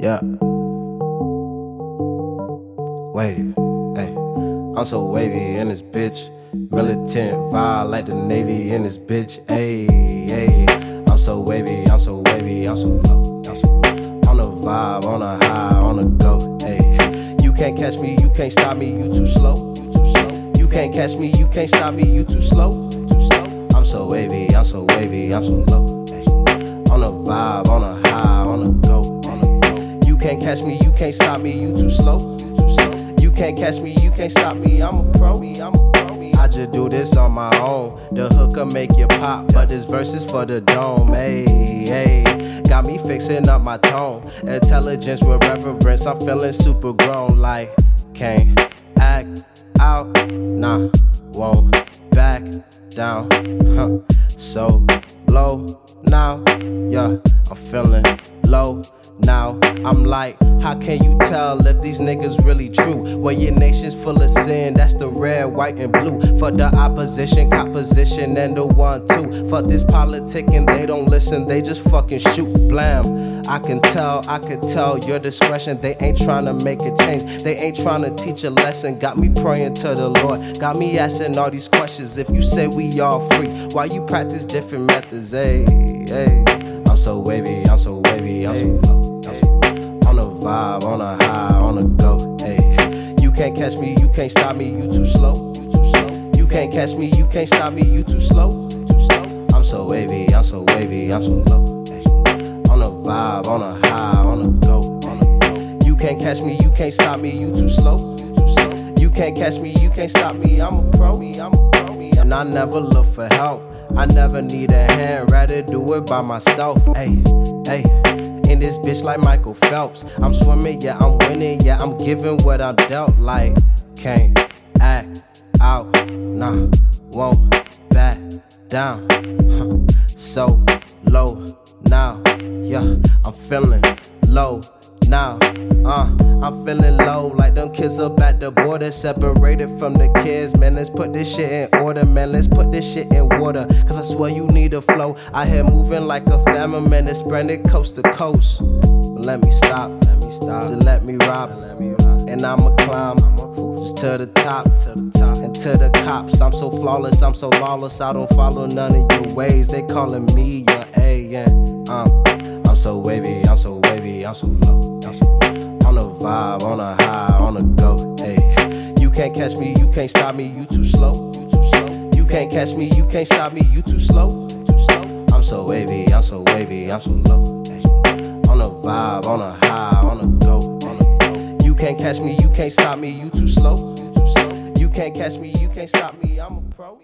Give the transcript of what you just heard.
Yeah. Wave, hey. I'm so wavy in this bitch. Militant vibe like the Navy in this bitch. Hey, hey. I'm so wavy, I'm so wavy, I'm so low. I'm so on a vibe, on a high, on a go. Hey, you can't catch me, you can't stop me, you too slow. You too slow. You can't catch me, you can't stop me, you too slow. Too slow. I'm so wavy, I'm so wavy, I'm so low. Catch me, you can't stop me, you too slow. You can't catch me, you can't stop me. I'm a pro, I'm a pro. I just do this on my own. The hooker make you pop, but this verse is for the dome. Hey, hey, got me fixing up my tone. Intelligence with reverence. I'm feeling super grown, like can't act out, nah, won't back down. Huh. So low now, yeah, I'm feeling low now. I'm like, how can you tell if these niggas really true? When your nation's full of sin, that's the red, white, and blue. For the opposition, composition, and the one, two. For this politicking, they don't listen, they just fucking shoot, blam. I can tell, I can tell your discretion. They ain't trying to make a change, they ain't trying to teach a lesson. Got me praying to the Lord, got me asking all these questions. If you say we all free, why you practice different methods? Hey, hey. So wavy, I'm so wavy, I'm so low. I'm so on a vibe, on a high, on a go. Hey, you can't catch me, you can't stop me, you too slow. You too slow. You can't catch me, you can't stop me, you too slow. Too slow. I'm so wavy, I'm so wavy, I'm so low. On a vibe, on a high, on a go. On a go. You can't catch me, you can't stop me, you too slow. You too slow. You can't catch me, you can't stop me. I'm a pro, I'm a and I never look for help. I never need a hand, rather do it by myself. Hey, hey. In this bitch like Michael Phelps. I'm swimming, yeah, I'm winning, yeah, I'm giving what I'm dealt. Like, can't act out, nah, won't back down. So low now, yeah, I'm feeling low now. Uh, I'm feeling low like them kids up at the border, separated from the kids. Man, let's put this shit in order, man. Let's put this shit in water. Cause I swear you need a flow. I here moving like a famine, man. It's spreading coast to coast. But let me stop, let me stop. Just let me rob. And I'ma climb just to the top, to the top. And to the cops, I'm so flawless, I'm so lawless. I don't follow none of your ways. They calling me your A, yeah. Um, I'm so wavy, I'm so wavy, I'm so low. I'm so on a vibe, on a high, on a go. Hey, you can't catch me, you can't stop me, you too slow. You too slow. You can't catch me, you can't stop me, you too slow. Too slow. I'm so wavy, I'm so wavy, I'm so low. Hey, on a vibe, on a high, on a go. On a go. You can't catch me, you can't stop me, you too slow. You too slow. You can't catch me, you can't stop me, I'm a pro.